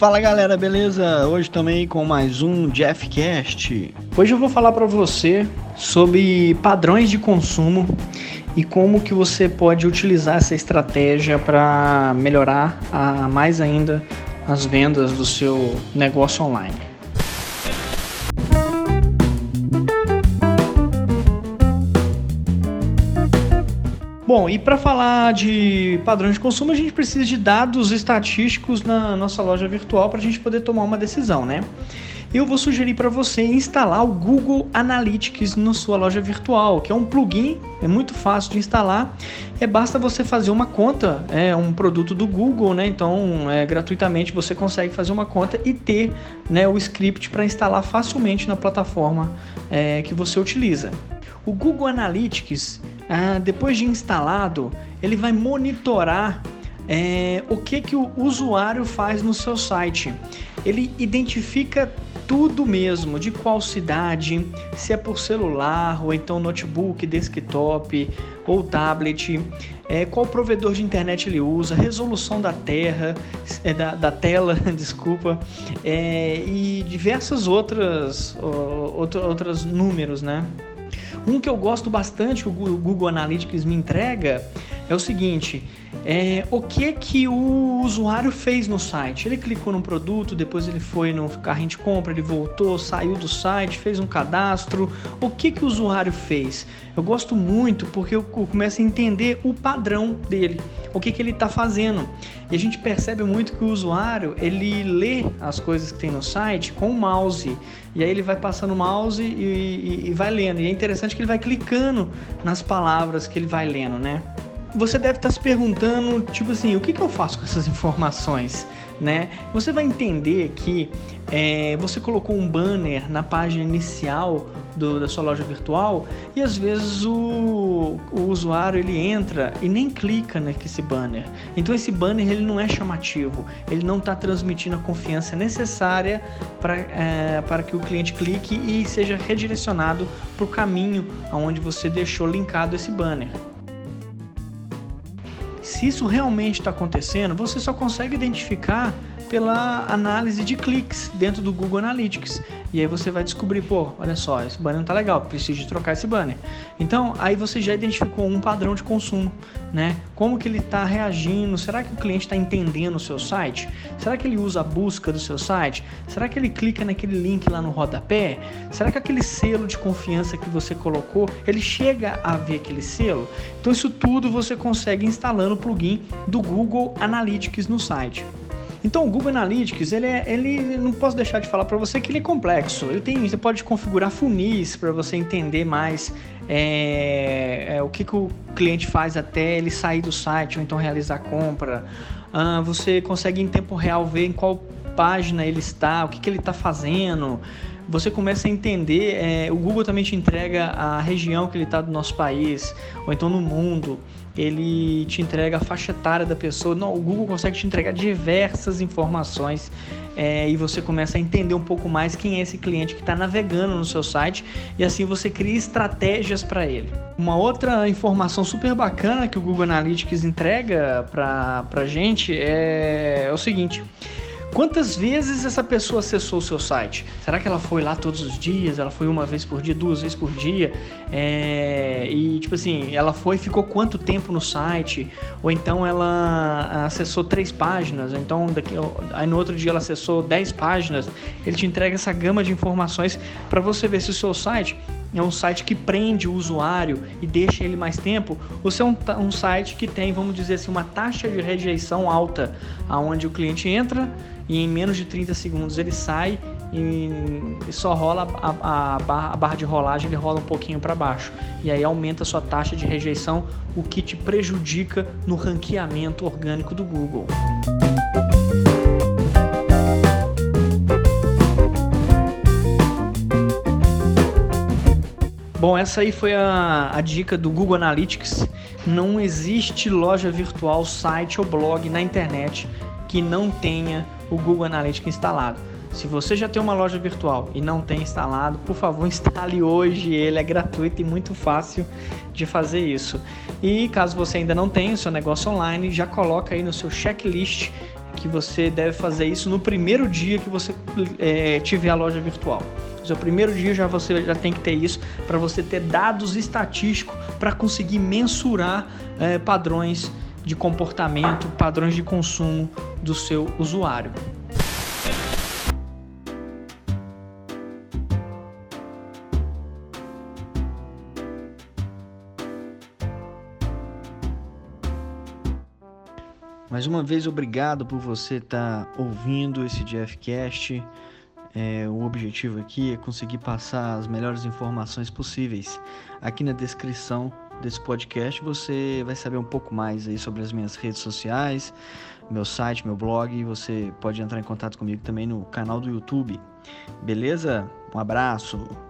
Fala galera, beleza? Hoje também com mais um Jeffcast. Hoje eu vou falar para você sobre padrões de consumo e como que você pode utilizar essa estratégia para melhorar a, mais ainda as vendas do seu negócio online. Bom, e para falar de padrões de consumo, a gente precisa de dados estatísticos na nossa loja virtual para a gente poder tomar uma decisão, né? Eu vou sugerir para você instalar o Google Analytics na sua loja virtual, que é um plugin, é muito fácil de instalar. É basta você fazer uma conta, é um produto do Google, né? Então, é, gratuitamente você consegue fazer uma conta e ter né, o script para instalar facilmente na plataforma é, que você utiliza. O Google Analytics ah, depois de instalado, ele vai monitorar é, o que, que o usuário faz no seu site. Ele identifica tudo mesmo, de qual cidade, se é por celular, ou então notebook, desktop ou tablet, é, qual provedor de internet ele usa, resolução da terra, é, da, da, tela, desculpa, é, e diversas outras, outro, outros números, né? Um que eu gosto bastante, que o Google Analytics me entrega, é o seguinte: é, o que que o usuário fez no site? Ele clicou no produto, depois ele foi no carrinho de compra, ele voltou, saiu do site, fez um cadastro. O que que o usuário fez? Eu gosto muito porque eu começo a entender o padrão dele, o que que ele está fazendo. E a gente percebe muito que o usuário ele lê as coisas que tem no site com o mouse e aí ele vai passando o mouse e, e, e vai lendo. E é interessante que ele vai clicando nas palavras que ele vai lendo, né? Você deve estar se perguntando, tipo assim, o que, que eu faço com essas informações? Né? Você vai entender que é, você colocou um banner na página inicial do, da sua loja virtual e às vezes o, o usuário ele entra e nem clica nesse banner. Então esse banner ele não é chamativo, ele não está transmitindo a confiança necessária para é, para que o cliente clique e seja redirecionado para o caminho aonde você deixou linkado esse banner. Se isso realmente está acontecendo, você só consegue identificar pela análise de cliques dentro do Google Analytics. E aí você vai descobrir, pô, olha só, esse banner não tá legal, preciso de trocar esse banner. Então, aí você já identificou um padrão de consumo, né? Como que ele está reagindo? Será que o cliente está entendendo o seu site? Será que ele usa a busca do seu site? Será que ele clica naquele link lá no rodapé? Será que aquele selo de confiança que você colocou, ele chega a ver aquele selo? Então, isso tudo você consegue instalando o plugin do Google Analytics no site. Então o Google Analytics, ele, é, ele não posso deixar de falar para você que ele é complexo. Ele tem, você pode configurar funis para você entender mais é, é, o que, que o cliente faz até ele sair do site ou então realizar a compra. Ah, você consegue em tempo real ver em qual página ele está, o que, que ele está fazendo você começa a entender. É, o Google também te entrega a região que ele está do nosso país, ou então no mundo. Ele te entrega a faixa etária da pessoa. Não, o Google consegue te entregar diversas informações é, e você começa a entender um pouco mais quem é esse cliente que está navegando no seu site e assim você cria estratégias para ele. Uma outra informação super bacana que o Google Analytics entrega para a gente é, é o seguinte. Quantas vezes essa pessoa acessou o seu site? Será que ela foi lá todos os dias? Ela foi uma vez por dia, duas vezes por dia? É... E tipo assim, ela foi e ficou quanto tempo no site? Ou então ela acessou três páginas? Ou então daqui... aí no outro dia ela acessou dez páginas? Ele te entrega essa gama de informações para você ver se o seu site é um site que prende o usuário e deixa ele mais tempo, ou se é um, um site que tem, vamos dizer assim, uma taxa de rejeição alta, aonde o cliente entra e em menos de 30 segundos ele sai e, só rola a, a, barra, a, barra, de rolagem, ele rola um pouquinho para baixo. E aí aumenta a sua taxa de rejeição, o que te prejudica no ranqueamento orgânico do Google. Bom, essa aí foi a, a, dica do Google Analytics. Não existe loja virtual, site ou blog na internet que não tenha o Google Analytics instalado. Se você já tem uma loja virtual e não tem instalado, por favor, instale hoje. Ele é gratuito e muito fácil de fazer isso. E caso você ainda não tenha o seu negócio online, já coloca aí no seu checklist que você deve fazer isso no primeiro dia que você é, tiver a loja virtual. No seu primeiro dia já você já tem que ter isso para você ter dados estatísticos para conseguir mensurar é, padrões de comportamento, padrões de consumo do seu usuário. Mais uma vez, obrigado por você estar tá ouvindo esse JFcast. É, o objetivo aqui é conseguir passar as melhores informações possíveis. Aqui na descrição desse podcast você vai saber um pouco mais aí sobre as minhas redes sociais, meu site, meu blog. Você pode entrar em contato comigo também no canal do YouTube. Beleza? Um abraço.